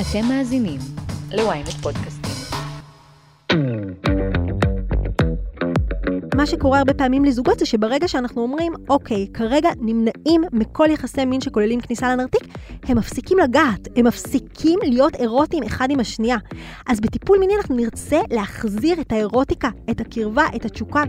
אתם מאזינים ל-ynet פודקאסטים. מה שקורה הרבה פעמים לזוגות זה שברגע שאנחנו אומרים, אוקיי, כרגע נמנעים מכל יחסי מין שכוללים כניסה לנרתיק, הם מפסיקים לגעת, הם מפסיקים להיות אירוטיים אחד עם השנייה. אז בטיפול מיני אנחנו נרצה להחזיר את האירוטיקה, את הקרבה, את התשוקה.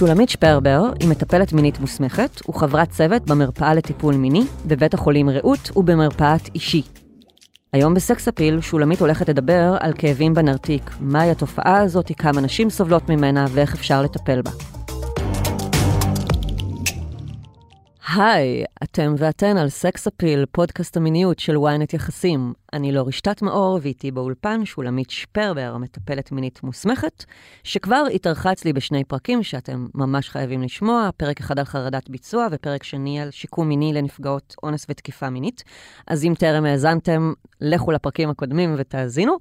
שולמית שפרבר היא מטפלת מינית מוסמכת וחברת צוות במרפאה לטיפול מיני, בבית החולים רעות ובמרפאת אישי. היום בסקס אפיל שולמית הולכת לדבר על כאבים בנרתיק, מהי התופעה הזאת, כמה נשים סובלות ממנה ואיך אפשר לטפל בה. היי, אתם ואתן על סקס אפיל, פודקאסט המיניות של ynet יחסים. אני לא רשתת מאור, ואיתי באולפן שולמית שפרבר, מטפלת מינית מוסמכת, שכבר התארחה אצלי בשני פרקים שאתם ממש חייבים לשמוע, פרק אחד על חרדת ביצוע ופרק שני על שיקום מיני לנפגעות אונס ותקיפה מינית. אז אם טרם האזנתם, לכו לפרקים הקודמים ותאזינו.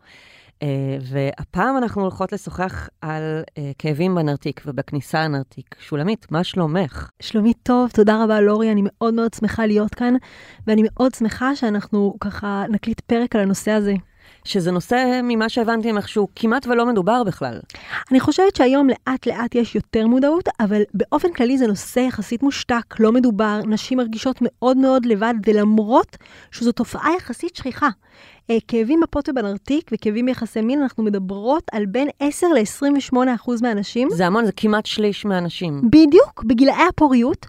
Uh, והפעם אנחנו הולכות לשוחח על uh, כאבים בנרתיק ובכניסה לנרתיק. שולמית, מה שלומך? שלומית טוב, תודה רבה לורי, אני מאוד מאוד שמחה להיות כאן, ואני מאוד שמחה שאנחנו ככה נקליט פרק על הנושא הזה. שזה נושא, ממה שהבנתי ממך, שהוא כמעט ולא מדובר בכלל. אני חושבת שהיום לאט לאט יש יותר מודעות, אבל באופן כללי זה נושא יחסית מושתק, לא מדובר, נשים מרגישות מאוד מאוד לבד, ולמרות שזו תופעה יחסית שכיחה. אה, כאבים בפוט ובנרתיק וכאבים ביחסי מין, אנחנו מדברות על בין 10 ל-28 אחוז מהנשים. זה המון, זה כמעט שליש מהנשים. בדיוק, בגילאי הפוריות.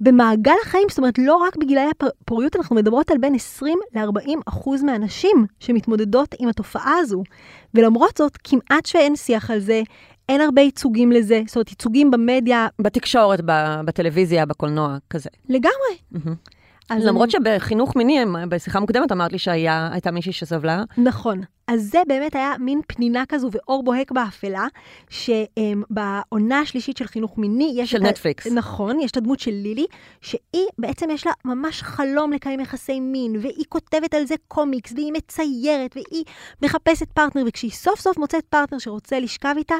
במעגל החיים, זאת אומרת, לא רק בגילאי הפוריות, אנחנו מדברות על בין 20 ל-40 אחוז מהנשים שמתמודדות עם התופעה הזו. ולמרות זאת, כמעט שאין שיח על זה. אין הרבה ייצוגים לזה, זאת אומרת, ייצוגים במדיה. בתקשורת, בטלוויזיה, בקולנוע, כזה. לגמרי. Mm-hmm. למרות אני... שבחינוך מיני, בשיחה מוקדמת אמרת לי שהייתה מישהי שסבלה. נכון. אז זה באמת היה מין פנינה כזו ואור בוהק באפלה, שבעונה השלישית של חינוך מיני, יש של נטפליקס. נכון, יש את הדמות של לילי, שהיא בעצם יש לה ממש חלום לקיים יחסי מין, והיא כותבת על זה קומיקס, והיא מציירת, והיא מחפשת פרטנר, וכשהיא סוף סוף מוצאת פרטנר שרוצה לשכב איתה,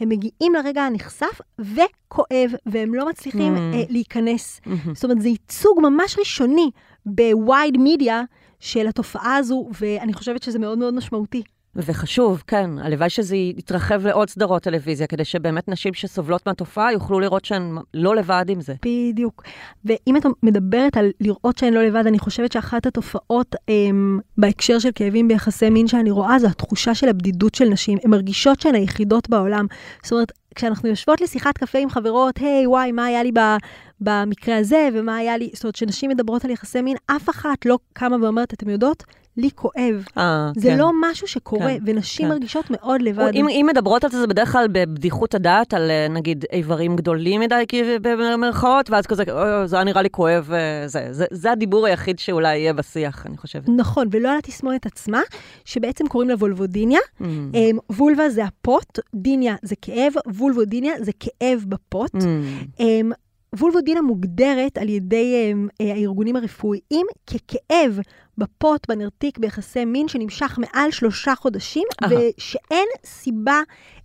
הם מגיעים לרגע הנכסף וכואב, והם לא מצליחים mm. uh, להיכנס. Mm-hmm. זאת אומרת, זה ייצוג ממש ראשוני ב wide media. של התופעה הזו, ואני חושבת שזה מאוד מאוד משמעותי. וחשוב, כן, הלוואי שזה יתרחב לעוד סדרות טלוויזיה, כדי שבאמת נשים שסובלות מהתופעה יוכלו לראות שהן לא לבד עם זה. בדיוק. ואם את מדברת על לראות שהן לא לבד, אני חושבת שאחת התופעות הם, בהקשר של כאבים ביחסי מין שאני רואה, זו התחושה של הבדידות של נשים. הן מרגישות שהן היחידות בעולם. זאת אומרת, כשאנחנו יושבות לשיחת קפה עם חברות, היי, hey, וואי, מה היה לי ב... במקרה הזה, ומה היה לי, זאת אומרת, כשנשים מדברות על יחסי מין, אף אחת לא קמה ואומרת, אתם יודעות, לי כואב. אה, זה כן. לא משהו שקורה, כן, ונשים כן. מרגישות מאוד לבד. אם, אם מדברות על זה, זה בדרך כלל בבדיחות הדעת, על אה, נגיד איברים גדולים מדי, במרכאות, ואז כזה, זה היה נראה לי כואב, אה, זה, זה, זה הדיבור היחיד שאולי יהיה בשיח, אני חושבת. נכון, ולא על התסמונת עצמה, שבעצם קוראים לה וולבודיניה. Mm. אמ, וולבה זה הפוט, דיניה זה כאב, וולבודיניה זה כאב בפוט. Mm. אמ, וולבודינה מוגדרת על ידי אה, הארגונים הרפואיים ככאב בפוט, בנרתיק, ביחסי מין שנמשך מעל שלושה חודשים, Aha. ושאין סיבה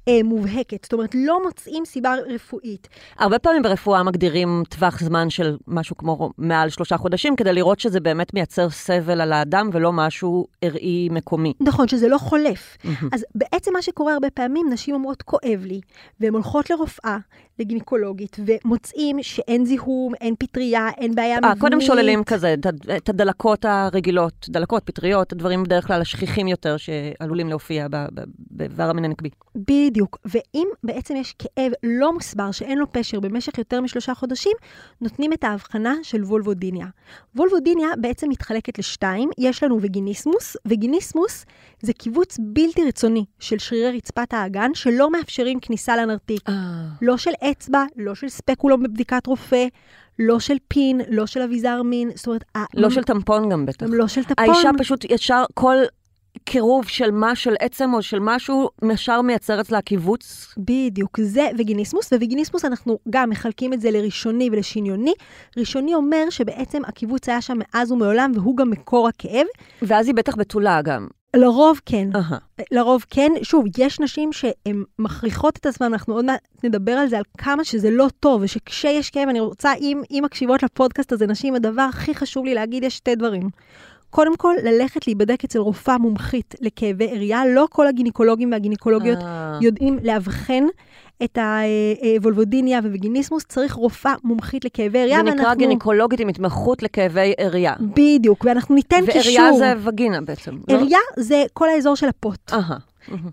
אה, מובהקת. זאת אומרת, לא מוצאים סיבה רפואית. הרבה פעמים ברפואה מגדירים טווח זמן של משהו כמו מעל שלושה חודשים, כדי לראות שזה באמת מייצר סבל על האדם ולא משהו ארעי מקומי. נכון, שזה לא חולף. אז בעצם מה שקורה הרבה פעמים, נשים אומרות, כואב לי, והן הולכות לרופאה, לגינקולוגית, ומוצאים שאין זיהום, אין פטריה, אין בעיה מבנית. קודם שוללים כזה, את הדלקות הרגילות, דלקות, פטריות, הדברים בדרך כלל השכיחים יותר שעלולים להופיע באיבר המין הנקבי. בדיוק. ואם בעצם יש כאב לא מוסבר, שאין לו פשר במשך יותר משלושה חודשים, נותנים את ההבחנה של וולבודיניה. וולבודיניה בעצם מתחלקת לשתיים, יש לנו וגיניסמוס, וגיניסמוס זה קיבוץ בלתי רצוני של שרירי רצפת האגן, שלא מאפשרים כניסה לנרתיק. אה. לא של אצבע, לא של ספקולום בבדיקת רופא. לא של פין, לא של אביזר מין, זאת אומרת... לא של טמפון גם בטח. לא של טמפון. האישה פשוט ישר, כל קירוב של מה, של עצם או של משהו, ישר מייצר אצלה קיבוץ. בדיוק, זה וגיניסמוס, ווגיניסמוס אנחנו גם מחלקים את זה לראשוני ולשניוני. ראשוני אומר שבעצם הקיבוץ היה שם מאז ומעולם, והוא גם מקור הכאב. ואז היא בטח בתולה גם. לרוב כן. אהה. לרוב כן. שוב, יש נשים שהן מכריחות את עצמן, אנחנו עוד מעט נדבר על זה, על כמה שזה לא טוב, ושכשיש כאב, אני רוצה, אם, אם מקשיבות לפודקאסט הזה, נשים, הדבר הכי חשוב לי להגיד, יש שתי דברים. קודם כל, ללכת להיבדק אצל רופאה מומחית לכאבי עריה. לא כל הגינקולוגים והגינקולוגיות אה, יודעים לאבחן את הוולבודיניה וווגיניסמוס, צריך רופאה מומחית לכאבי עריה. זה נקרא ואנחנו- גינקולוגית עם התמחות לכאבי עריה. בדיוק, ואנחנו ניתן קישור. ועריה זה וגינה בעצם. לא? עריה זה כל האזור של הפוט. אהה.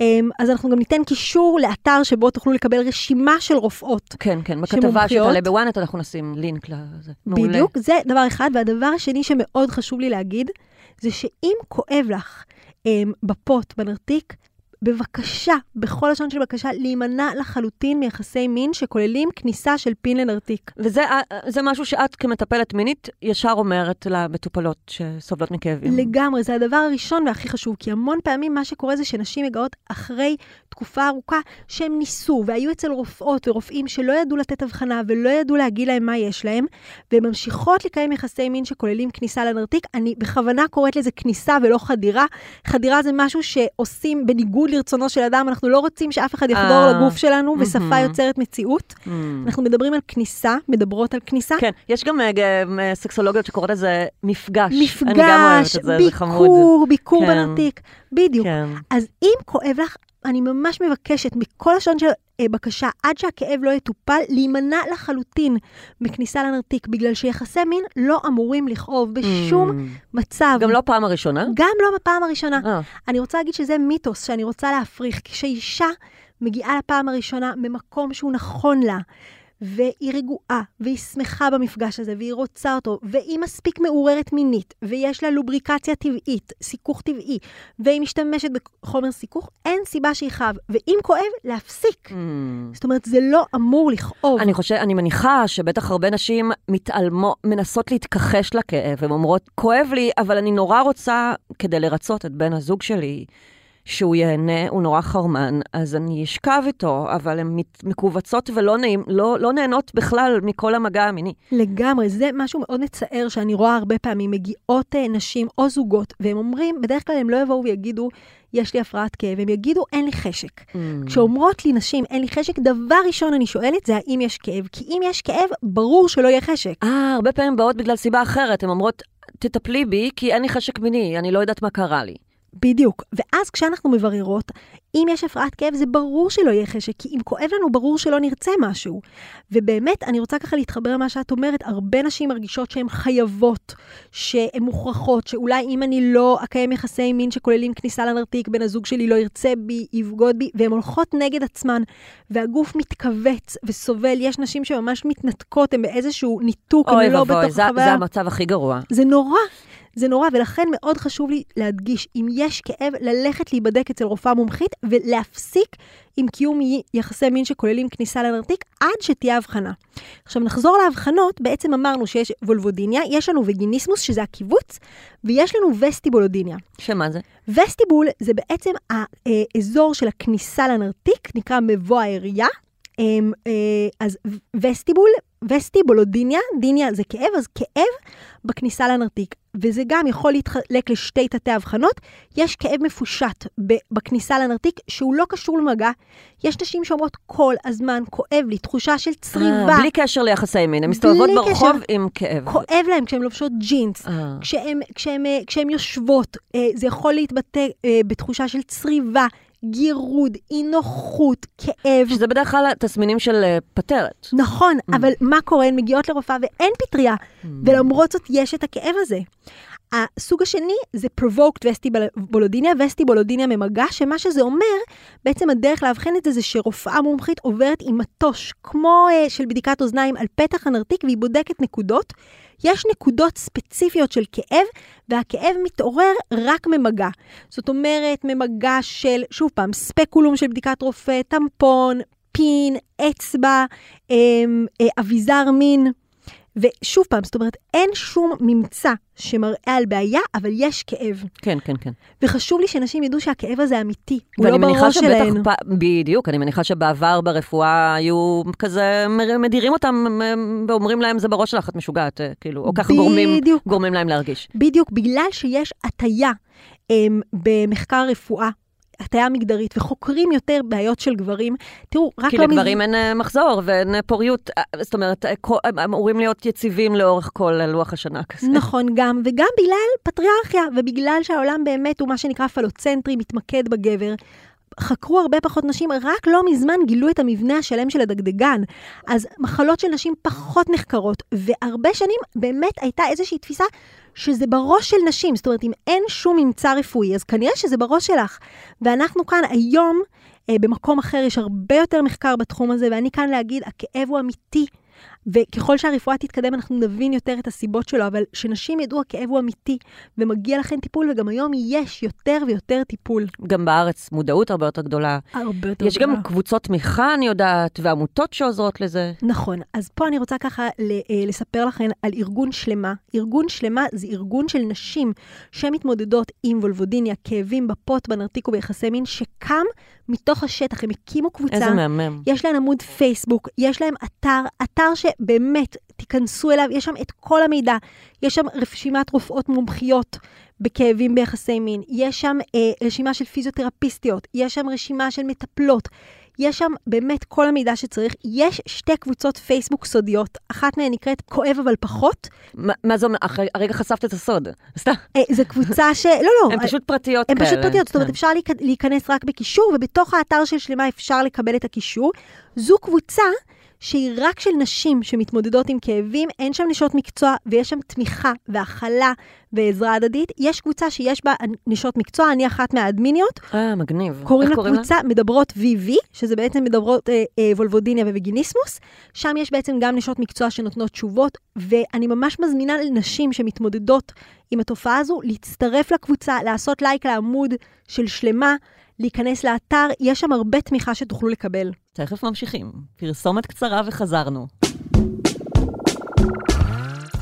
אמ, אז אנחנו גם ניתן קישור לאתר שבו תוכלו לקבל רשימה של רופאות. כן, כן, בכתבה. שתעלה בוואנט אנחנו נשים לינק לזה. בדיוק, זה דבר אחד. והדבר השני שמאוד חשוב לי להגיד, זה שאם כואב לך אמ, בפוט, בנרתיק, בבקשה, בכל לשון של בקשה, להימנע לחלוטין מיחסי מין שכוללים כניסה של פין לנרתיק. וזה אה, משהו שאת כמטפלת מינית ישר אומרת למטופלות שסובלות מכאבים. לגמרי, זה הדבר הראשון והכי חשוב, כי המון פעמים מה שקורה זה שנשים מגעות אחרי תקופה ארוכה שהם ניסו, והיו אצל רופאות ורופאים שלא ידעו לתת הבחנה ולא ידעו להגיד להם מה יש להם, והן ממשיכות לקיים יחסי מין שכוללים כניסה לנרתיק. אני בכוונה קוראת לזה כניסה ולא חדירה. חדירה זה משהו שעושים בניגוד לרצונו של אדם, אנחנו לא רוצים שאף אחד יחדור אה, לגוף שלנו, ושפה. יוצרת מציאות. אנחנו מדברים על כניסה, מדברות על כניסה. כן, יש גם אה, אה, סקסולוגיות שקוראות לזה מפגש. מפגש, אני גם אוהבת את זה, זה חמוד. ביקור, ביקור כן. בנרתיק, בדיוק. כן. אז אם כואב לך, אני ממש מבקשת מכל לשון של אה, בקשה, עד שהכאב לא יטופל, להימנע לחלוטין מכניסה לנרתיק, בגלל שיחסי מין לא אמורים לכאוב בשום Mm. מצב. גם לא פעם הראשונה? גם לא בפעם הראשונה. אה, אני רוצה להגיד שזה מיתוס שאני רוצה להפריך. כשאישה מגיעה לפעם הראשונה ממקום שהוא נכון לה, והיא רגועה, והיא שמחה במפגש הזה, והיא רוצה אותו, והיא מספיק מעוררת מינית, ויש לה לובריקציה טבעית, סיכוך טבעי, והיא משתמשת בחומר סיכוך, אין סיבה שיכאב. ואם כואב, להפסיק. mm. זאת אומרת, זה לא אמור לכאוב. אני חושב, אני מניחה שבטח הרבה נשים מתעלמות, מנסות להתכחש לכאב, הן אומרות, כואב לי, אבל אני נורא רוצה, כדי לרצות את בן הזוג שלי, שהוא ייהנה, הוא נורא חרמן, אז אני אשכב איתו, אבל הן מכווצות ולא נעים, לא, לא נהנות בכלל מכל המגע המיני. לגמרי, זה משהו מאוד מצער שאני רואה הרבה פעמים. מגיעות אה, נשים או זוגות, והם אומרים, בדרך כלל הם לא יבואו ויגידו, יש לי הפרעת כאב, הם יגידו, אין לי חשק. Mm. כשאומרות לי נשים, אין לי חשק, דבר ראשון אני שואלת זה האם יש כאב. כי אם יש כאב, ברור שלא יהיה חשק. אה, הרבה פעמים באות בגלל סיבה אחרת, הן אומרות, תטפלי בי, כי אין לי חשק מיני, אני לא יודעת מה קרה לי. בדיוק. ואז כשאנחנו מבררות, אם יש הפרעת כאב, זה ברור שלא יהיה חשק, כי אם כואב לנו, ברור שלא נרצה משהו. ובאמת, אני רוצה ככה להתחבר למה שאת אומרת, הרבה נשים מרגישות שהן חייבות, שהן מוכרחות, שאולי אם אני לא אקיים יחסי מין שכוללים כניסה לנרתיק, בן הזוג שלי לא ירצה בי, יבגוד בי, והן הולכות נגד עצמן, והגוף מתכווץ וסובל. יש נשים שממש מתנתקות, הן באיזשהו ניתוק, אוי הן לא ואבוי, בתוך חוויה. זה המצב הכי גרוע. זה נורא, זה נורא, ולכן מאוד חשוב לי להדגיש, אם יש כאב, ללכת להיבדק אצל רופאה מומחית ולהפסיק עם קיום יחסי מין שכוללים כניסה לנרתיק עד שתהיה הבחנה. עכשיו נחזור להבחנות, בעצם אמרנו שיש וולבודיניה, יש לנו וגיניסמוס, שזה הקיבוץ, ויש לנו וסטיבולודיניה. שמה זה? וסטיבול זה בעצם האזור של הכניסה לנרתיק, נקרא מבוא העירייה. אמ, אה, אז וסטיבול, וסטיבולודיניה, דיניה זה כאב, אז כאב בכניסה לנרתיק. וזה גם יכול להתחלק לשתי תתי הבחנות. יש כאב מפושט בכניסה לנרתיק שהוא לא קשור למגע. יש נשים שאומרות כל הזמן כואב לי, תחושה של צריבה. אה, בלי קשר ליחסי מין, הן מסתובבות ברחוב קשר. עם כאב. כואב להם כשהן לובשות ג'ינס. אה. כשהן, כשהן, כשהן יושבות, אה, זה יכול להתבטא בתחושה של צריבה, גירוד, אי נוחות, כאב. שזה בדרך כלל תסמינים של אה, פטרת. נכון, אבל מה קורה? הן מגיעות לרופאה ואין פטריה, ולמרות זאת יש את הכאב הזה. הסוג השני זה provoked וסטיבולודיניה, וסטיבולודיניה ממגע, שמה שזה אומר, בעצם הדרך לאבחן את זה זה שרופאה מומחית עוברת עם מטוש, כמו uh, של בדיקת אוזניים, על פתח הנרתיק, והיא בודקת נקודות. יש נקודות ספציפיות של כאב, והכאב מתעורר רק ממגע. זאת אומרת, ממגע של, שוב פעם, ספקולום של בדיקת רופא, טמפון, פין, אצבע, אמ, אה, אביזר מין. ושוב פעם, זאת אומרת, אין שום ממצא שמראה על בעיה, אבל יש כאב. כן, כן, כן. וחשוב לי שאנשים ידעו שהכאב הזה אמיתי, הוא לא בראש שלהם. פ- בדיוק, אני מניחה שבעבר ברפואה היו כזה, מדירים אותם ואומרים להם, זה בראש שלך, את משוגעת, אה, כאילו, או ככה גורמים. גורמים להם להרגיש. בדיוק, בגלל שיש הטיה הם, במחקר רפואה, הטיה מגדרית, וחוקרים יותר בעיות של גברים. תראו, רק כי לא... מז- לגברים אין אה, מחזור ואין אה, פוריות, אה, זאת אומרת, הם אמורים להיות יציבים לאורך כל לוח השנה כזה. נכון, גם, וגם בגלל פטריארכיה, ובגלל שהעולם באמת הוא מה שנקרא פלוצנטרי, מתמקד בגבר. חקרו הרבה פחות נשים, רק לא מזמן גילו את המבנה השלם של הדגדגן. אז מחלות של נשים פחות נחקרות, והרבה שנים באמת הייתה איזושהי תפיסה שזה בראש של נשים. זאת אומרת, אם אין שום ממצא רפואי, אז כנראה שזה בראש שלך. ואנחנו כאן היום, אה, במקום אחר, יש הרבה יותר מחקר בתחום הזה, ואני כאן להגיד, הכאב הוא אמיתי. וככל שהרפואה תתקדם, אנחנו נבין יותר את הסיבות שלו, אבל שנשים ידעו, הכאב הוא אמיתי, ומגיע לכן טיפול, וגם היום יש יותר ויותר טיפול. גם בארץ מודעות הרבה יותר גדולה. הרבה יותר יש גם קבוצות תמיכה, אני יודעת, ועמותות שעוזרות לזה. נכון, אז פה אני רוצה ככה אה, לספר לכם על ארגון שלמה. ארגון שלמה זה ארגון של נשים שמתמודדות עם וולבודיניה, כאבים בפוט, בנרתיק וביחסי מין, שקם מתוך השטח. הם הקימו קבוצה. איזה מהמם. יש להם עמוד פייסבוק, יש להם אתר, אתר שבאמת, תיכנסו אליו, יש שם את כל המידע. יש שם רשימת רופאות מומחיות בכאבים ביחסי מין, יש שם אה, רשימה של פיזיותרפיסטיות, יש שם רשימה של מטפלות, יש שם באמת כל המידע שצריך. יש שתי קבוצות פייסבוק סודיות, אחת מהן נקראת כואב אבל פחות. מה מה זה אומר? הרגע חשפת את הסוד. סתם, אה, זו קבוצה ש... לא, לא. הן פשוט פרטיות הן כאלה. פשוט פרטיות, זאת אומרת, כן. אפשר להיכ- להיכנס רק בקישור, ובתוך האתר של שלמה אפשר לקבל את הקישור. זו קבוצה שהיא רק של נשים שמתמודדות עם כאבים, אין שם נשות מקצוע, ויש שם תמיכה והכלה ועזרה הדדית. יש קבוצה שיש בה נשות מקצוע, אני אחת מהאדמיניות, אה, מגניב. קוראים איך לקבוצה מדברות VV, שזה בעצם מדברות אה, אה, וולבודיניה ווגיניסמוס. שם יש בעצם גם נשות מקצוע שנותנות תשובות, ואני ממש מזמינה לנשים שמתמודדות עם התופעה הזו, להצטרף לקבוצה, לעשות לייק לעמוד של שלמה, להיכנס לאתר, יש שם הרבה תמיכה שתוכלו לקבל. תכף ממשיכים. פרסומת קצרה וחזרנו.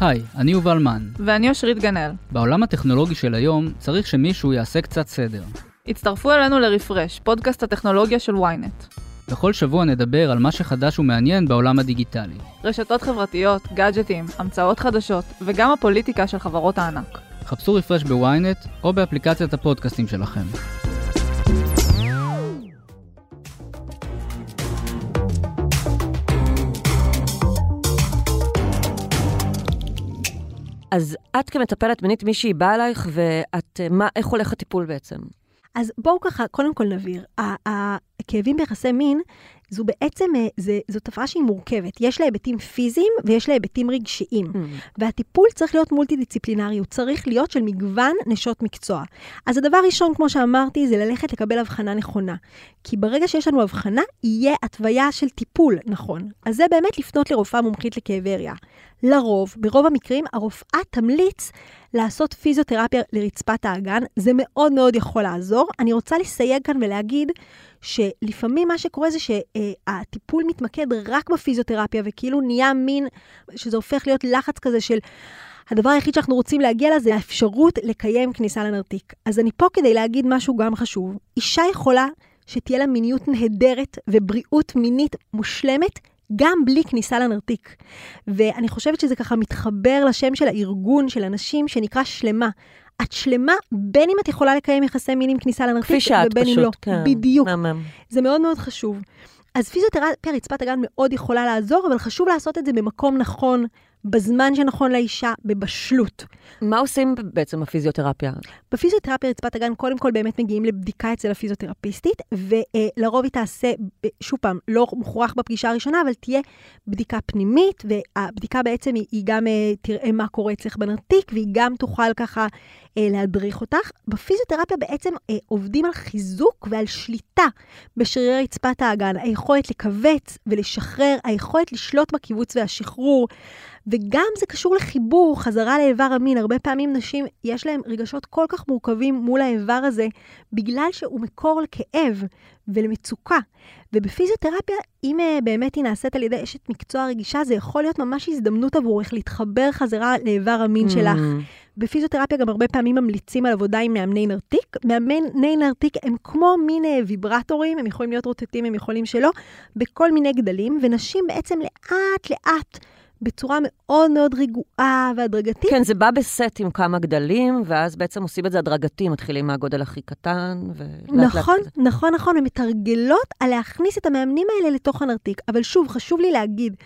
היי, אני יובל מן. ואני אושרית גנאל. בעולם הטכנולוגי של היום צריך שמישהו יעשה קצת סדר. הצטרפו אלינו לרפרש, פודקאסט הטכנולוגיה של ynet. בכל שבוע נדבר על מה שחדש ומעניין בעולם הדיגיטלי. רשתות חברתיות, גאדג'טים, המצאות חדשות, וגם הפוליטיקה של חברות הענק. חפשו רפרש בוויינט או באפליקציית הפודקאסטים שלכם. אז את כמטפלת מינית, מישהי באה אלייך, ואת, אה, מה, איך הולך הטיפול בעצם? אז בואו ככה, קודם כל נבהיר. הכאבים ביחסי מין, זו בעצם, אה, זה, זו תופעה שהיא מורכבת. יש לה היבטים פיזיים ויש לה היבטים רגשיים. והטיפול צריך להיות מולטי-דיסציפלינרי, הוא צריך להיות של מגוון נשות מקצוע. אז הדבר הראשון, כמו שאמרתי, זה ללכת לקבל הבחנה נכונה. כי ברגע שיש לנו הבחנה, יהיה התוויה של טיפול נכון. אז זה באמת לפנות לרופאה מומחית לכאבי ראייה. לרוב, ברוב המקרים, הרופאה תמליץ לעשות פיזיותרפיה לרצפת האגן. זה מאוד מאוד יכול לעזור. אני רוצה לסייג כאן ולהגיד שלפעמים מה שקורה זה שהטיפול מתמקד רק בפיזיותרפיה, וכאילו נהיה מין, שזה הופך להיות לחץ כזה של... הדבר היחיד שאנחנו רוצים להגיע לה זה האפשרות לקיים כניסה לנרתיק. אז אני פה כדי להגיד משהו גם חשוב. אישה יכולה שתהיה לה מיניות נהדרת ובריאות מינית מושלמת, גם בלי כניסה לנרתיק. ואני חושבת שזה ככה מתחבר לשם של הארגון של אנשים שנקרא שלמה. את שלמה בין אם את יכולה לקיים יחסי מין עם כניסה לנרתיק, ובין פשוט, אם לא. כן. בדיוק. מהמם. זה מאוד מאוד חשוב. אז פיזיותרפיה רצפת אגן מאוד יכולה לעזור, אבל חשוב לעשות את זה במקום נכון, בזמן שנכון לאישה, בבשלות. מה עושים בעצם הפיזיותרפיה? בפיזיותרפיה רצפת אגן, קודם כל באמת מגיעים לבדיקה אצל הפיזיותרפיסטית, ולרוב היא תעשה, שוב פעם, לא מוכרח בפגישה הראשונה, אבל תהיה בדיקה פנימית, והבדיקה בעצם היא, היא גם אה, תראה מה קורה אצלך בנרתיק, והיא גם תוכל ככה אה, להדריך אותך. בפיזיותרפיה בעצם אה, עובדים על חיזוק ועל שליטה בשרירי רצפת האגן, היכולת לכווץ ולשחרר, היכולת לשלוט בקיבוץ והשחרור. וגם זה קשור לחיבור, חזרה לאיבר המין. הרבה פעמים נשים, יש להן רגשות כל כך מורכבים מול האיבר הזה, בגלל שהוא מקור לכאב ולמצוקה. ובפיזיותרפיה, אם אה, באמת היא נעשית על ידי אשת מקצוע רגישה, זה יכול להיות ממש הזדמנות עבורך להתחבר חזרה לאיבר המין שלך. בפיזיותרפיה גם הרבה פעמים ממליצים על עבודה עם מאמני נרתיק. מאמני נרתיק הם כמו מין אה, ויברטורים, הם יכולים להיות רוטטים, הם יכולים שלא, בכל מיני גדלים, ונשים בעצם לאט-לאט בצורה מאוד מאוד רגועה והדרגתית. כן, זה בא בסט עם כמה גדלים, ואז בעצם עושים את זה הדרגתי, מתחילים מהגודל הכי קטן, ולאט לאט נכון, כזה. נכון, נכון, הן מתרגלות על להכניס את המאמנים האלה לתוך הנרתיק. אבל שוב, חשוב לי להגיד,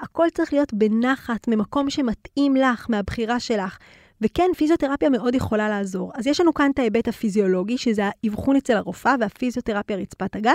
הכל צריך להיות בנחת, ממקום שמתאים לך, מהבחירה שלך. וכן, פיזיותרפיה מאוד יכולה לעזור. אז יש לנו כאן את ההיבט הפיזיולוגי, שזה האבחון אצל הרופאה והפיזיותרפיה רצפת הגן,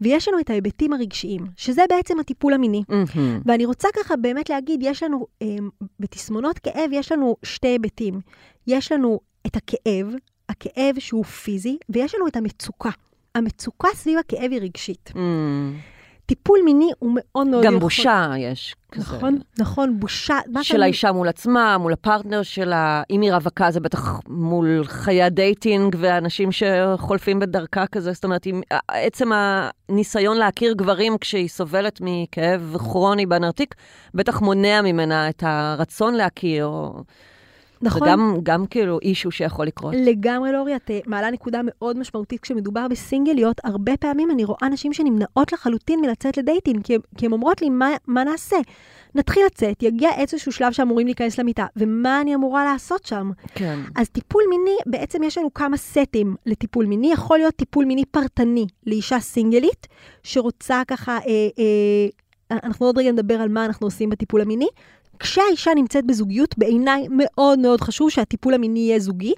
ויש לנו את ההיבטים הרגשיים, שזה בעצם הטיפול המיני. מהמם. ואני רוצה ככה באמת להגיד, יש לנו, אה, בתסמונות כאב יש לנו שתי היבטים. יש לנו את הכאב, הכאב שהוא פיזי, ויש לנו את המצוקה. המצוקה סביב הכאב היא רגשית. מהמם. טיפול מיני הוא מאוד מאוד... גם יכול- בושה יש. כזה. נכון, נכון, בושה. של האישה מול עצמה, מול הפרטנר שלה. אם היא רווקה זה בטח מול חיי ה dating ואנשים שחולפים בדרכה כזה. זאת אומרת, אם, עצם הניסיון להכיר גברים כשהיא סובלת מכאב כרוני בנרתיק, בטח מונע ממנה את הרצון להכיר. או... נכון. זה גם, גם כאילו אישו שיכול לקרות. לגמרי, לורי, את אה, מעלה נקודה מאוד משמעותית כשמדובר בסינגליות. הרבה פעמים אני רואה נשים שנמנעות לחלוטין מלצאת לדייטים, כי, כי הן אומרות לי, מה, מה נעשה? נתחיל לצאת, יגיע איזשהו שלב שאמורים להיכנס למיטה, ומה אני אמורה לעשות שם? כן. אז טיפול מיני, בעצם יש לנו כמה סטים לטיפול מיני. יכול להיות טיפול מיני פרטני לאישה סינגלית, שרוצה ככה, אה, אה, אנחנו עוד רגע נדבר על מה אנחנו עושים בטיפול המיני. כשהאישה נמצאת בזוגיות, בעיניי מאוד מאוד חשוב שהטיפול המיני יהיה זוגי,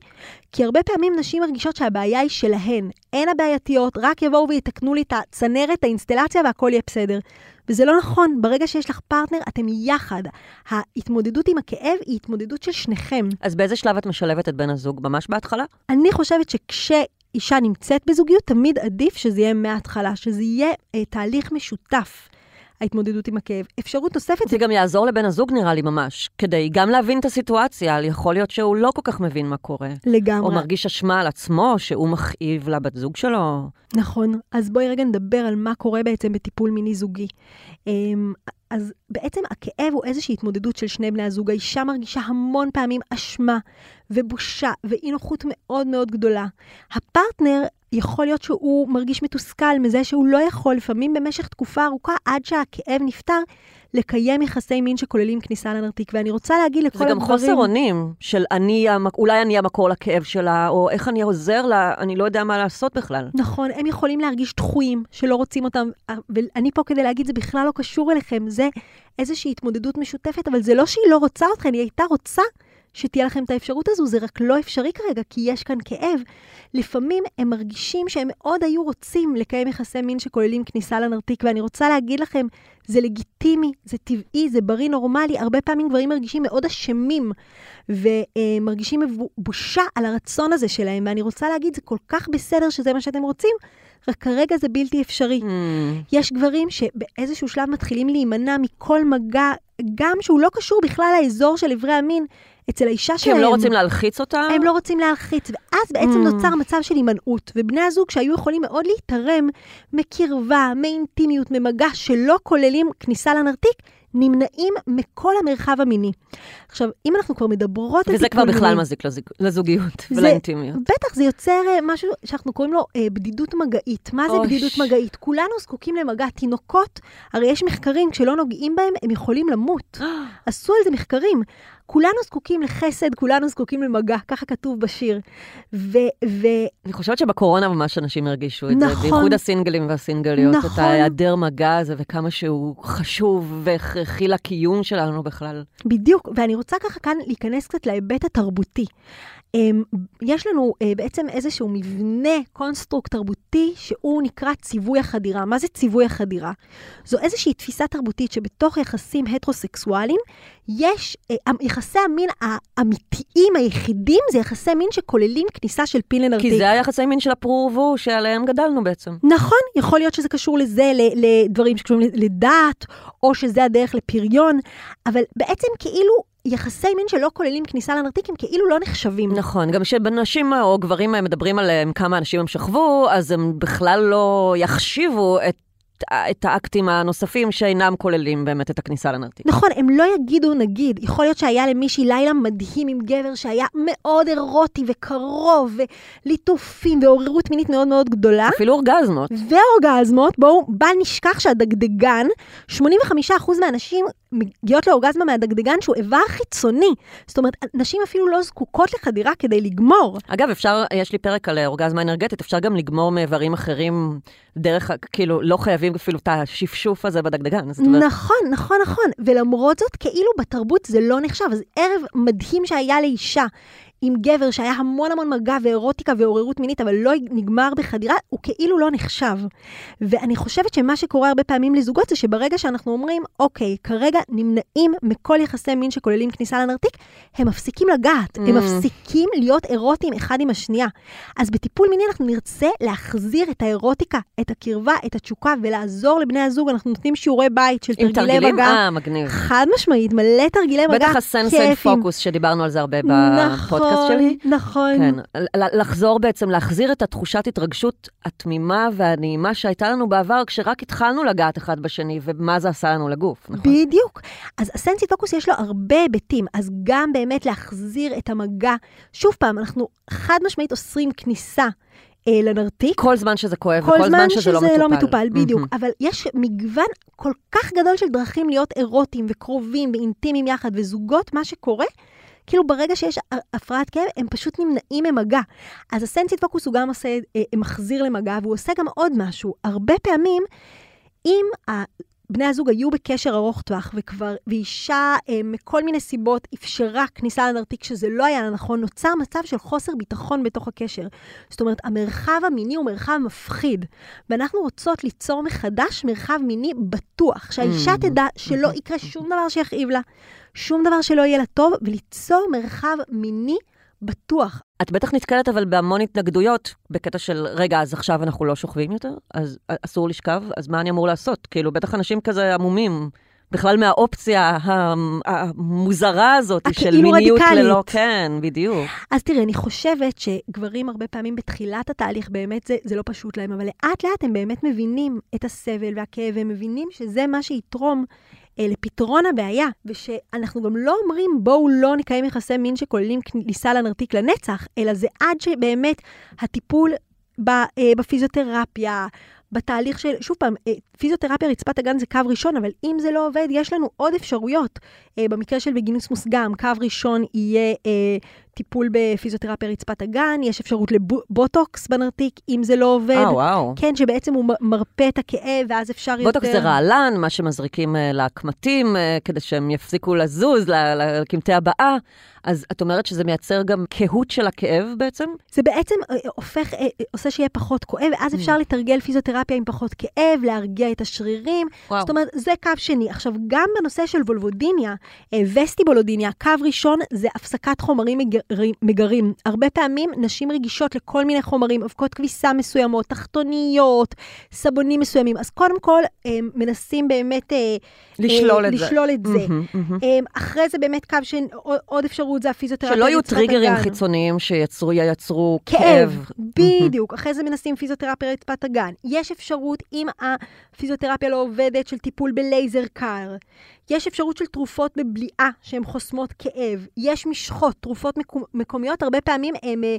כי הרבה פעמים נשים מרגישות שהבעיה היא שלהן. הן הבעייתיות, רק יבואו ויתקנו לי את הצנרת, האינסטלציה והכל יהיה בסדר. וזה לא נכון, ברגע שיש לך פרטנר, אתם יחד. ההתמודדות עם הכאב היא התמודדות של שניכם. אז באיזה שלב את משלבת את בן הזוג? ממש בהתחלה? אני חושבת שכשאישה נמצאת בזוגיות, תמיד עדיף שזה יהיה מההתחלה, שזה יהיה אה, תהליך משותף, ההתמודדות עם הכאב. אפשרות נוספת זה גם יעזור לבן הזוג נראה לי ממש, כדי גם להבין את הסיטואציה, יכול להיות שהוא לא כל כך מבין מה קורה. לגמרי. או מרגיש אשמה על עצמו, שהוא מכאיב לבת זוג שלו. נכון. אז בואי רגע נדבר על מה קורה בעצם בטיפול מיני זוגי. אמ, אז בעצם הכאב הוא איזושהי התמודדות של שני בני הזוג. האישה מרגישה המון פעמים אשמה ובושה ואי נוחות מאוד מאוד גדולה. הפרטנר, יכול להיות שהוא מרגיש מתוסכל מזה שהוא לא יכול, לפעמים במשך תקופה ארוכה, עד שהכאב נפתר, לקיים יחסי מין שכוללים כניסה לנרתיק. ואני רוצה להגיד לכל זה הגברים... גם חוסר אונים של אני, אולי אני המקור לכאב שלה, או איך אני עוזר לה, אני לא יודע מה לעשות בכלל. נכון, הם יכולים להרגיש דחויים, שלא רוצים אותם, ואני פה כדי להגיד, זה בכלל לא קשור אליכם, זה איזושהי התמודדות משותפת, אבל זה לא שהיא לא רוצה אתכם, היא הייתה רוצה שתהיה לכם את האפשרות הזו, זה רק לא אפשרי כרגע, כי יש כאן כאב. לפעמים הם מרגישים שהם מאוד היו רוצים לקיים יחסי מין שכוללים כניסה לנרתיק, ואני רוצה להגיד לכם, זה לגיטימי, זה טבעי, זה בריא, נורמלי. הרבה פעמים גברים מרגישים מאוד אשמים, ומרגישים בושה על הרצון הזה שלהם, ואני רוצה להגיד, זה כל כך בסדר שזה מה שאתם רוצים, רק כרגע זה בלתי אפשרי. Hmm. יש גברים שבאיזשהו שלב מתחילים להימנע מכל מגע, גם שהוא לא קשור בכלל לאזור של איברי המין, אצל האישה כי שלהם. הם לא רוצים להלחיץ אותה? הם לא רוצים להלחיץ, ואז בעצם Mm. נוצר מצב של הימנעות, ובני הזוג שהיו יכולים מאוד להתערם מקרבה, מאינטימיות, ממגע שלא כוללים כניסה לנרתיק, נמנעים מכל המרחב המיני. עכשיו, אם אנחנו כבר מדברות על וזה כבר טיפול בכלל מזיק לזוג- לזוגיות זה- ולאינטימיות. בטח, זה יוצר אה, משהו שאנחנו קוראים לו אה, בדידות מגעית. מה זה אוי. בדידות מגעית? כולנו זקוקים למגע. תינוקות, הרי יש מחקרים, כשלא נוגעים בהם, הם יכולים למות. עשו על זה מחקרים. כולנו זקוקים לחסד, כולנו זקוקים למגע, ככה כתוב בשיר. ו... ו... אני חושבת שבקורונה ממש אנשים הרגישו את זה, נכון. בייחוד הסינגלים והסינגליות, את נכון. ההיעדר מגע הזה וכמה שהוא חשוב והכרחי לקיום שלנו בכלל. בדיוק, ואני רוצה ככה כאן להיכנס קצת להיבט התרבותי. אמ, יש לנו אה, בעצם איזשהו מבנה, construct תרבותי, שהוא נקרא ציווי החדירה. מה זה ציווי החדירה? זו איזושהי תפיסה תרבותית שבתוך יחסים הטרוסקסואליים, יש, אה, יחסי המין האמיתיים היחידים זה יחסי מין שכוללים כניסה של פין לנרתיק. כי זה היחסי מין של הפרו ורבו שעליהם גדלנו בעצם. נכון, יכול להיות שזה קשור לזה, לדברים שקשורים לדת, או שזה הדרך לפריון, אבל בעצם כאילו יחסי מין שלא כוללים כניסה לנרתיק הם כאילו לא נחשבים. נכון, גם כשנשים או גברים מדברים עליהם כמה אנשים הם שכבו, אז הם בכלל לא יחשיבו את את האקטים הנוספים שאינם כוללים באמת את הכניסה לנרתיק. נכון, הם לא יגידו, נגיד, יכול להיות שהיה למישהי לילה מדהים עם גבר שהיה מאוד אירוטי וקרוב, וליטופים ועוררות מינית מאוד מאוד גדולה. אפילו אורגזמות. ואורגזמות, בואו, בל נשכח שהדגדגן, 85% מהנשים מגיעות לאורגזמה מהדגדגן שהוא איבר חיצוני. זאת אומרת, נשים אפילו לא זקוקות לחדירה כדי לגמור. אגב, אפשר, יש לי פרק על אורגזמה אנרגטית, אפשר גם לגמור מאיברים אחרים דרך, כאילו, לא חייבים אפילו את השפשוף הזה בדגדגן. אומרת... נכון, נכון, נכון. ולמרות זאת, כאילו בתרבות זה לא נחשב. אז ערב מדהים שהיה לאישה עם גבר שהיה המון המון מגע ואירוטיקה ועוררות מינית, אבל לא נגמר בחדירה, הוא כאילו לא נחשב. ואני חושבת שמה שקורה הרבה פעמים לזוגות זה שברגע שאנחנו אומרים, אוקיי, כרגע נמנעים מכל יחסי מין שכוללים כניסה לנרתיק, הם מפסיקים לגעת, mm. הם מפסיקים להיות אירוטיים אחד עם השנייה. אז בטיפול מיני אנחנו נרצה להחזיר את האירוטיקה, את הקרבה, את התשוקה, ולעזור לבני הזוג. אנחנו נותנים שיעורי בית של תרגילי מגע. עם תרגילים? אה, מגניב. חד משמעית, מלא תרגילי מגע. בטח הסנסן פוקוס שדיברנו על זה הרבה בפודקאסט. נכון, שלי. נכון. כן, לחזור בעצם, להחזיר את התחושת התרגשות התמימה והנעימה שהייתה לנו בעבר, כשרק התחלנו לגעת אחד בשני, ומה זה עשה לנו לגוף, נכון? בדיוק. אז הסנסי פוקוס יש לו הרבה היבטים, אז גם באמת להחזיר את המגע. שוב פעם, אנחנו חד משמעית אוסרים כניסה. אה, לנרתיק. כל זמן שזה כואב וכל זמן זמן שזה, לא שזה לא מטופל. לא מטופל, בדיוק. Mm-hmm. אבל יש מגוון כל כך גדול של דרכים להיות אירוטיים וקרובים ואינטימיים יחד, וזוגות, מה שקורה, כאילו ברגע שיש הפרעת כאב, הם פשוט נמנעים ממגע. אז הסנסיט פוקוס הוא גם עושה, אה, מחזיר למגע, והוא עושה גם עוד משהו. הרבה פעמים, אם בני הזוג היו בקשר ארוך טווח, וכבר, ואישה אה, מכל מיני סיבות אפשרה כניסה לנרתיק שזה לא היה נכון, נוצר מצב של חוסר ביטחון בתוך הקשר. זאת אומרת, המרחב המיני הוא מרחב מפחיד, ואנחנו רוצות ליצור מחדש מרחב מיני בטוח, שהאישה mm. תדע שלא יקרה שום דבר שיכאיב לה, שום דבר שלא יהיה לה טוב, וליצור מרחב מיני בטוח. את בטח נתקלת אבל בהמון התנגדויות בקטע של, רגע, אז עכשיו אנחנו לא שוכבים יותר? אז אסור לשכב? אז מה אני אמור לעשות? כאילו, בטח אנשים כזה עמומים. בכלל מהאופציה המוזרה הזאת של מיניות רדיקלית. ללא, כן, בדיוק. אז תראה, אני חושבת שגברים הרבה פעמים בתחילת התהליך, באמת זה, זה לא פשוט להם, אבל לאט לאט הם באמת מבינים את הסבל והכאב, הם מבינים שזה מה שיתרום אה, לפתרון הבעיה, ושאנחנו גם לא אומרים בואו לא נקיים יחסי מין שכוללים כניסה לנרתיק לנצח, אלא זה עד שבאמת הטיפול אה, בפיזיותרפיה, בתהליך של, שוב פעם, אה, פיזיותרפיה רצפת הגן זה קו ראשון, אבל אם זה לא עובד, יש לנו עוד אפשרויות. במקרה של בווגיניסמוס גם, קו ראשון יהיה טיפול בפיזיותרפיה רצפת האגן, יש אפשרות לבוטוקס בנרתיק, אם זה לא עובד. אה, וואו. כן, שבעצם הוא מרפא את הכאב, ואז אפשר בוטוקס יותר... בוטוקס זה רעלן, מה שמזריקים uh, לקמטים, uh, כדי שהם יפסיקו לזוז לקמטי הבעה. אז את אומרת שזה מייצר גם קהות של הכאב בעצם? זה בעצם uh, הופך, עושה שיהיה פחות כואב, ואז mm. אפשר לתרגל פיזיותרפיה עם פחות כאב, להרגיע את השרירים. וואו. זאת אומרת, זה קו שני. עכשיו, גם בנושא של וולבודיניה, וסטיבולודיניה, קו ראשון זה הפסקת חומרים מגרים. הרבה פעמים נשים רגישות לכל מיני חומרים, אבקות כביסה מסוימות, תחתוניות, סבונים מסוימים. אז קודם כל, הם מנסים באמת... אה, לשלול אה, את לשלול זה. את זה. Mm-hmm, mm-hmm. אחרי זה באמת קו של עוד אפשרות זה הפיזיותרפיה. שלא יהיו טריגרים הגן. חיצוניים שייצרו כאב. כאב, בדיוק. Mm-hmm. אחרי זה מנסים פיזיותרפיה רצפת הגן. יש אפשרות, אם הפיזיותרפיה לא עובדת, של טיפול בלייזר קר. יש אפשרות של תרופות בבליעה שהן חוסמות כאב. יש משחות, תרופות מקומיות, הרבה פעמים הן... אה,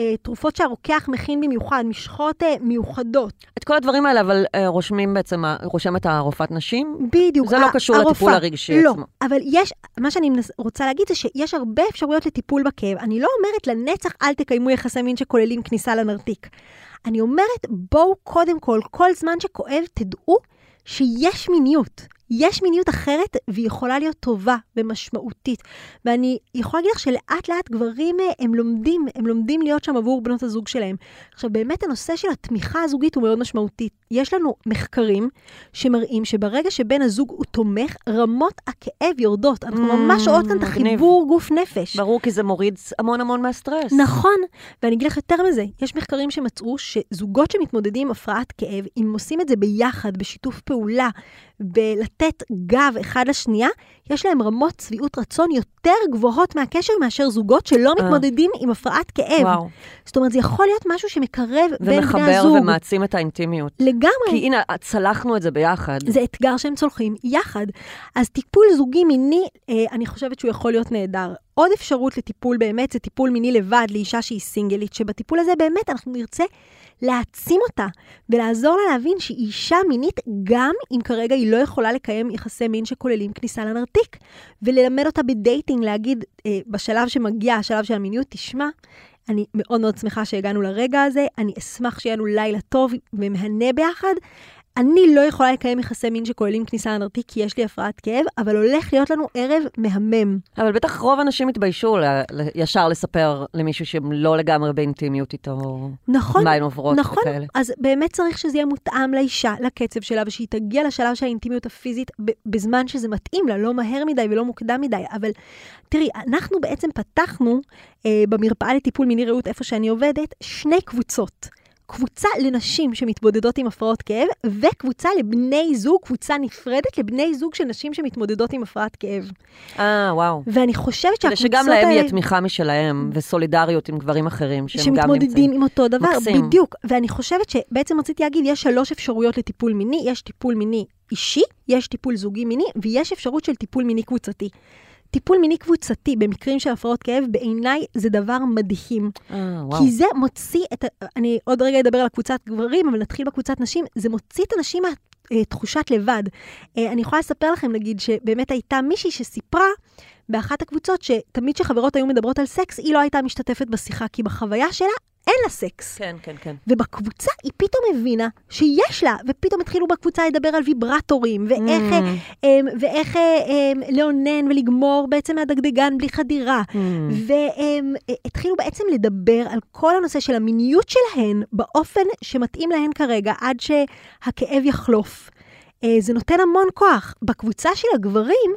אה, תרופות שהרוקח מכין במיוחד, משחות אה, מיוחדות. את כל הדברים האלה, אבל רושמים בעצם, רושמת הרופאת נשים? בדיוק. זה לא קשור הרופא, לטיפול הרגשי לא, עצמו. לא, אבל יש, מה שאני רוצה להגיד זה שיש הרבה אפשרויות לטיפול בכאב. אני לא אומרת לנצח אל תקיימו יחסי מין שכוללים כניסה לנרתיק. אני אומרת, בואו קודם כל, כל זמן שכואב, תדעו שיש מיניות. יש מיניות אחרת והיא יכולה להיות טובה ומשמעותית. ואני יכולה להגיד לך שלאט לאט גברים אה, הם לומדים, הם לומדים להיות שם עבור בנות הזוג שלהם. עכשיו, באמת הנושא של התמיכה הזוגית הוא מאוד משמעותי. יש לנו מחקרים שמראים שברגע שבן הזוג הוא תומך, רמות הכאב יורדות. אנחנו Mm, ממש רואות כאן את. החיבור גוף-נפש. ברור, כי זה מוריד המון המון מהסטרס. נכון, ואני אגיד לך יותר מזה, יש מחקרים שמצאו שזוגות שמתמודדים עם הפרעת כאב, אם עושים את זה ביחד, בשיתוף פעולה, בלתת גב אחד לשנייה, יש להם רמות שביעות רצון יותר גבוהות מהקשר מאשר זוגות שלא אה. מתמודדים עם הפרעת כאב. וואו. זאת אומרת, זה יכול להיות משהו שמקרב בין בני ומחבר הזוג. ומעצים את האינטימיות. לגמרי. כי הנה, צלחנו את זה ביחד. זה אתגר שהם צולחים יחד. אז טיפול זוגי מיני, אה, אני חושבת שהוא יכול להיות נהדר. עוד אפשרות לטיפול באמת זה טיפול מיני לבד לאישה שהיא סינגלית, שבטיפול הזה באמת אנחנו נרצה להעצים אותה ולעזור לה להבין שהיא אישה מינית גם אם כרגע היא לא יכולה לקיים יחסי מין שכוללים כניסה לנרתיק. וללמד אותה בדייטינג, להגיד אה, בשלב שמגיע השלב של המיניות, תשמע, אני מאוד מאוד שמחה שהגענו לרגע הזה, אני אשמח שיהיה לנו לילה טוב ומהנה ביחד. אני לא יכולה לקיים יחסי מין שכוללים כניסה לנרתיק כי יש לי הפרעת כאב, אבל הולך להיות לנו ערב מהמם. אבל בטח רוב האנשים התביישו ל- ל- ישר לספר למישהו שהם לא לגמרי באינטימיות איתו, נכון, מה הן עוברות נכון. וכאלה. אז באמת צריך שזה יהיה מותאם לאישה, לקצב שלה, ושהיא תגיע לשלב של האינטימיות הפיזית ב- בזמן שזה מתאים לה, לא מהר מדי ולא מוקדם מדי. אבל תראי, אנחנו בעצם פתחנו אה, במרפאה לטיפול מיני רעות, איפה שאני עובדת, שני קבוצות. קבוצה לנשים שמתמודדות עם הפרעות כאב, וקבוצה לבני זוג, קבוצה נפרדת לבני זוג של נשים שמתמודדות עם הפרעת כאב. אה, וואו. ואני חושבת שהקבוצות שגם להם האלה... יהיה תמיכה משלהם, וסולידריות עם גברים אחרים, שהם גם נמצאים. שמתמודדים עם אותו דבר, מקסים. בדיוק. ואני חושבת שבעצם רציתי להגיד, יש שלוש אפשרויות לטיפול מיני, יש טיפול מיני אישי, יש טיפול זוגי מיני, ויש אפשרות של טיפול מיני קבוצתי. טיפול מיני קבוצתי במקרים של הפרעות כאב, בעיניי זה דבר מדהים. אה, וואו. כי זה מוציא את, ה- אני עוד רגע אדבר על קבוצת גברים, אבל נתחיל בקבוצת נשים, זה מוציא את הנשים מהתחושת לבד. אה, אני יכולה לספר לכם, נגיד, שבאמת הייתה מישהי שסיפרה באחת הקבוצות, שתמיד כשחברות היו מדברות על סקס, היא לא הייתה משתתפת בשיחה, כי בחוויה שלה אין לה סקס. כן, כן, כן. ובקבוצה היא פתאום הבינה שיש לה, ופתאום התחילו בקבוצה לדבר על ויברטורים, ואיך, Mm. אה, אמ, ואיך אה, אמ, לאונן ולגמור בעצם מהדגדגן בלי חדירה. Mm. והתחילו בעצם לדבר על כל הנושא של המיניות שלהן באופן שמתאים להן כרגע, עד שהכאב יחלוף. אה, זה נותן המון כוח. בקבוצה של הגברים,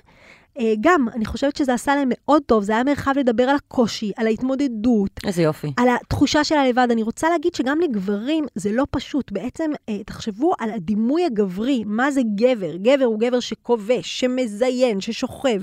גם, אני חושבת שזה עשה להם מאוד טוב, זה היה מרחב לדבר על הקושי, על ההתמודדות, איזה יופי. על התחושה של הלבד. אני רוצה להגיד שגם לגברים זה לא פשוט. בעצם, אה, תחשבו על הדימוי הגברי, מה זה גבר? גבר הוא גבר שכובש, שמזיין, ששוכב.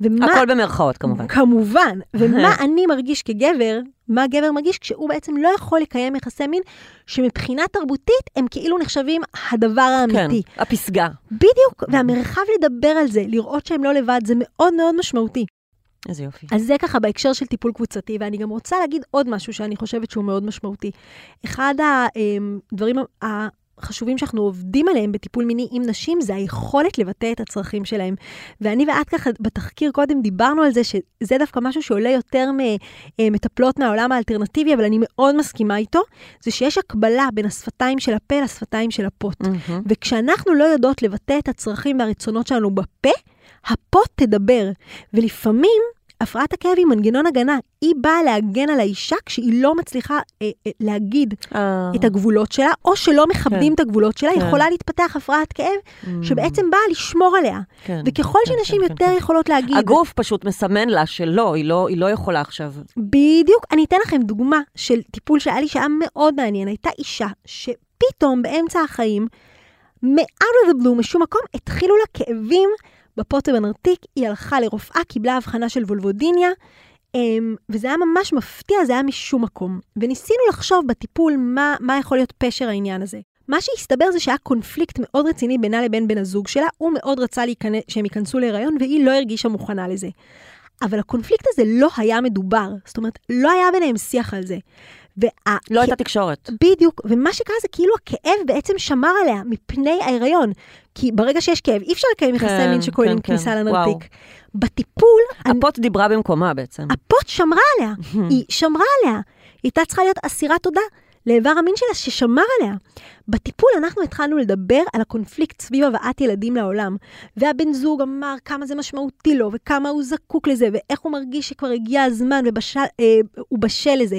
ומה... הכל במרכאות, כמובן. כמובן. ומה אני מרגיש כגבר, מה גבר מרגיש כשהוא בעצם לא יכול לקיים יחסי מין, שמבחינה תרבותית הם כאילו נחשבים הדבר כן, האמיתי. הפסגה. בדיוק, והמרחב לדבר על זה, לראות שהם לא לבד, זה מאוד מאוד משמעותי. איזה יופי. אז זה ככה בהקשר של טיפול קבוצתי, ואני גם רוצה להגיד עוד משהו שאני חושבת שהוא מאוד משמעותי. אחד הדברים החשובים שאנחנו עובדים עליהם בטיפול מיני עם נשים, זה היכולת לבטא את הצרכים שלהם. ואני ואת ככה בתחקיר קודם דיברנו על זה, שזה דווקא משהו שעולה יותר ממטפלות מהעולם האלטרנטיבי, אבל אני מאוד מסכימה איתו, זה שיש הקבלה בין השפתיים של הפה לשפתיים של הפוט. מהמם. וכשאנחנו לא יודעות לבטא את הצרכים והרצונות שלנו בפה, הפוט תדבר. ולפעמים הפרעת הכאב היא מנגנון הגנה. היא באה להגן על האישה כשהיא לא מצליחה אה, אה, להגיד אה, את הגבולות שלה, או שלא מכבדים כן. את הגבולות שלה, כן. יכולה להתפתח הפרעת כאב mm, שבעצם באה לשמור עליה. כן, וככל כן, שנשים כן, יותר כן, כן. יכולות להגיד... הגוף פשוט מסמן לה שלא, היא לא, היא לא יכולה עכשיו. בדיוק. אני אתן לכם דוגמה של טיפול שהיה לי שהיה מאוד מעניין. הייתה אישה שפתאום באמצע החיים, מ-out of the blue, משום מקום, התחילו לה כאבים בפוט ובנרתיק. היא הלכה לרופאה, קיבלה הבחנה של וולבודיניה, אמ, וזה היה ממש מפתיע, זה היה משום מקום. וניסינו לחשוב בטיפול מה, מה יכול להיות פשר העניין הזה. מה שהסתבר זה שהיה קונפליקט מאוד רציני בינה לבין בן הזוג שלה, הוא מאוד רצה להיכנס, שהם ייכנסו להיריון, והיא לא הרגישה מוכנה לזה. אבל הקונפליקט הזה לא היה מדובר, זאת אומרת, לא היה ביניהם שיח על זה. וה... לא הייתה תקשורת. בדיוק, ומה שקרה זה כאילו הכאב בעצם שמר עליה מפני ההיריון. כי ברגע שיש כאב, אי אפשר לקיים יחסי כן, מין שכוללים כן, כן, כניסה וואו. לנרתיק. בטיפול, אני- הפוט דיברה במקומה בעצם. הפוט שמרה עליה, היא שמרה עליה. היא הייתה צריכה להיות אסירת תודה לאיבר המין שלה ששמר עליה. בטיפול אנחנו התחלנו לדבר על הקונפליקט סביב הבאת ילדים לעולם, והבן זוג אמר כמה זה משמעותי לו, וכמה הוא זקוק לזה, ואיך הוא מרגיש שכבר הגיע הזמן והוא אה, בשל לזה.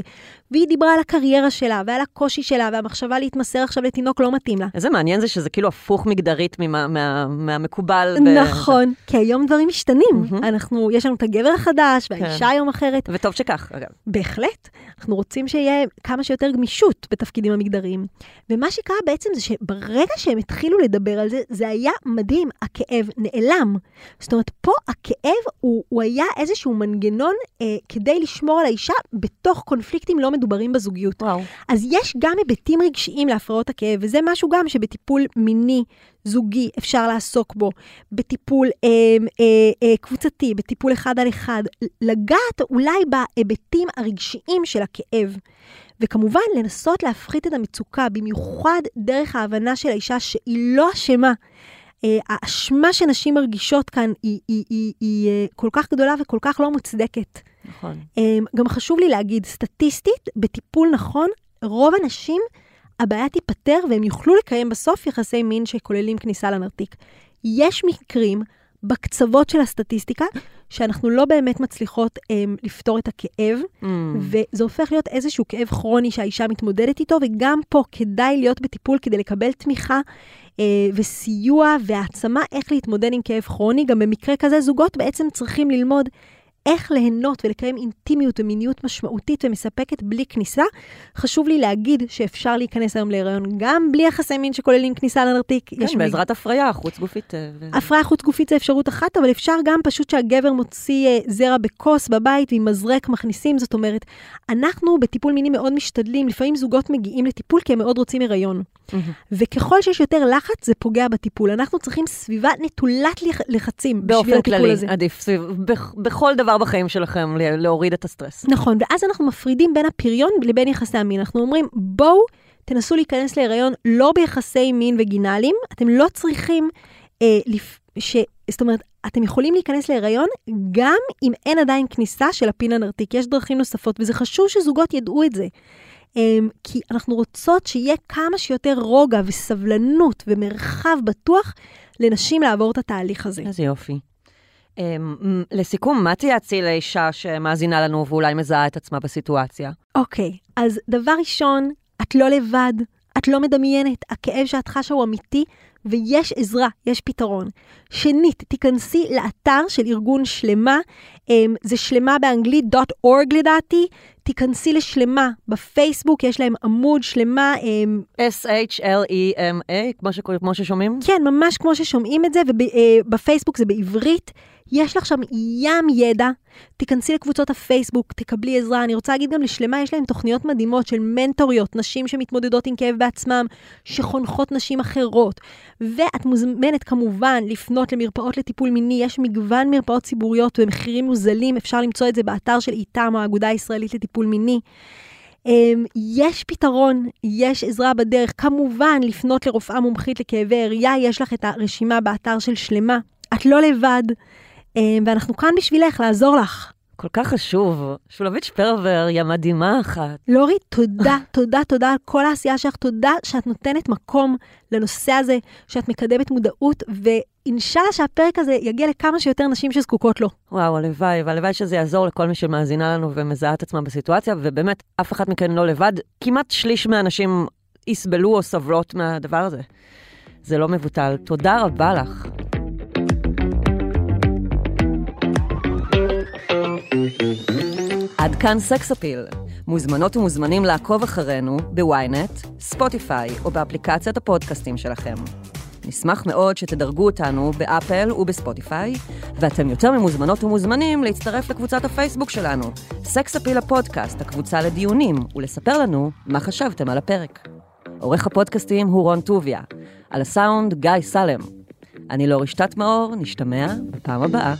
והיא דיברה על הקריירה שלה, ועל הקושי שלה, והמחשבה להתמסר עכשיו לתינוק לא מתאים לה. איזה מעניין זה שזה כאילו הפוך מגדרית ממה, מה, מהמקובל. נכון, ב... כי היום דברים משתנים. Mm-hmm. אנחנו, יש לנו את הגבר החדש, והאישה כן. היום אחרת. וטוב שכך, אגב. בהחלט. אנחנו רוצים שיהיה כמה שיותר גמישות בתפקידים המגדריים. ומה שקרה בעצם זה שברגע שהם התחילו לדבר על זה, זה היה מדהים, הכאב נעלם. זאת אומרת, פה הכאב הוא, הוא היה איזשהו מנגנון אה, כדי לשמור על האישה בתוך קונפליקטים לא מדוברים בזוגיות. וואו. אז יש גם היבטים רגשיים להפרעות הכאב, וזה משהו גם שבטיפול מיני, זוגי, אפשר לעסוק בו, בטיפול אה, אה, אה, קבוצתי, בטיפול אחד על אחד, לגעת אולי בהיבטים הרגשיים של הכאב. וכמובן, לנסות להפחית את המצוקה, במיוחד דרך ההבנה של האישה שהיא לא אשמה. אה, האשמה שנשים מרגישות כאן היא, היא, היא, היא, אה, כל כך גדולה וכל כך לא מוצדקת. נכון. אמ, גם חשוב לי להגיד, סטטיסטית, בטיפול נכון, רוב הנשים, הבעיה תיפתר והם יוכלו לקיים בסוף יחסי מין שכוללים כניסה לנרתיק. יש מקרים בקצוות של הסטטיסטיקה, שאנחנו לא באמת מצליחות um, לפתור את הכאב, mm. וזה הופך להיות איזשהו כאב כרוני שהאישה מתמודדת איתו, וגם פה כדאי להיות בטיפול כדי לקבל תמיכה uh, וסיוע והעצמה איך להתמודד עם כאב כרוני. גם במקרה כזה זוגות בעצם צריכים ללמוד איך ליהנות ולקיים אינטימיות ומיניות משמעותית ומספקת בלי כניסה. חשוב לי להגיד שאפשר להיכנס היום להיריון גם בלי יחסי מין שכוללים כניסה לנרתיק. כן, בעזרת הפריה חוץ גופית. אה, הפריה חוץ גופית זה אפשרות אחת, אבל אפשר גם פשוט שהגבר מוציא אה, זרע בכוס בבית ועם מזרק מכניסים. זאת אומרת, אנחנו בטיפול מיני מאוד משתדלים, לפעמים זוגות מגיעים לטיפול כי הם מאוד רוצים הריון. וככל שיש יותר לחץ, זה פוגע בטיפול. אנחנו צריכים סביבה נטולת לחצים בשביל הטיפול כללי, הזה. באופן כללי, עדיף, סביב, בכל דבר בחיים שלכם להוריד את הסטרס. נכון, ואז אנחנו מפרידים בין הפריון לבין יחסי המין. אנחנו אומרים, בואו תנסו להיכנס להיריון לא ביחסי מין וגינליים, אתם לא צריכים, אה, לפ... ש... זאת אומרת, אתם יכולים להיכנס להיריון גם אם אין עדיין כניסה של הפין הנרתיק. יש דרכים נוספות, וזה חשוב שזוגות ידעו את זה. אמ, כי אנחנו רוצות שיהיה כמה שיותר רוגע וסבלנות ומרחב בטוח לנשים לעבור את התהליך הזה. איזה יופי. Um, לסיכום, מה תייעצי לאישה שמאזינה לנו ואולי מזהה את עצמה בסיטואציה? אוקיי, okay, אז דבר ראשון, את לא לבד, את לא מדמיינת, הכאב שאת חשה הוא אמיתי, ויש עזרה, יש פתרון. שנית, תיכנסי לאתר של ארגון שלמה, אמ, זה שלמה באנגלית, .org לדעתי, תיכנסי לשלמה בפייסבוק, יש להם עמוד שלמה. אמ, S-H-L-E-M-A, כמו, ש... כמו ששומעים? כן, ממש כמו ששומעים את זה, ובפייסבוק אה, זה בעברית. יש לך שם ים ידע, תיכנסי לקבוצות הפייסבוק, תקבלי עזרה. אני רוצה להגיד גם לשלמה, יש להם תוכניות מדהימות של מנטוריות, נשים שמתמודדות עם כאב בעצמם, שחונכות נשים אחרות. ואת מוזמנת כמובן לפנות למרפאות לטיפול מיני, יש מגוון מרפאות ציבוריות במחירים מוזלים, אפשר למצוא את זה באתר של איתם, או האגודה הישראלית לטיפול מיני. אמ, יש פתרון, יש עזרה בדרך. כמובן, לפנות לרופאה מומחית לכאבי הראייה, יש לך את הרשימה באתר של שלמה. את לא לבד. אה, ואנחנו כאן בשבילך, לעזור לך. כל כך חשוב. שולבית שפרבר היא המדהימה אחת. לורי, תודה, תודה, תודה על כל העשייה שלך. תודה שאת נותנת מקום לנושא הזה, שאת מקדמת מודעות, ואינשאללה שהפרק הזה יגיע לכמה שיותר נשים שזקוקות לו. וואו, הלוואי, והלוואי שזה יעזור לכל מי שמאזינה לנו ומזהה את עצמה בסיטואציה, ובאמת, אף אחת מכן לא לבד. כמעט שליש מהנשים יסבלו או סבלות מהדבר הזה. זה לא מבוטל. תודה רבה לך. עד כאן סקס אפיל. מוזמנות ומוזמנים לעקוב אחרינו ב-ynet, ספוטיפיי או באפליקציית הפודקאסטים שלכם. נשמח מאוד שתדרגו אותנו באפל ובספוטיפיי, ואתם יותר ממוזמנות ומוזמנים להצטרף לקבוצת הפייסבוק שלנו, סקס אפיל הפודקאסט, הקבוצה לדיונים, ולספר לנו מה חשבתם על הפרק. עורך הפודקאסטים הוא רון טוביה, על הסאונד גיא סלם. אני מאור, נשתמע בפעם הבאה.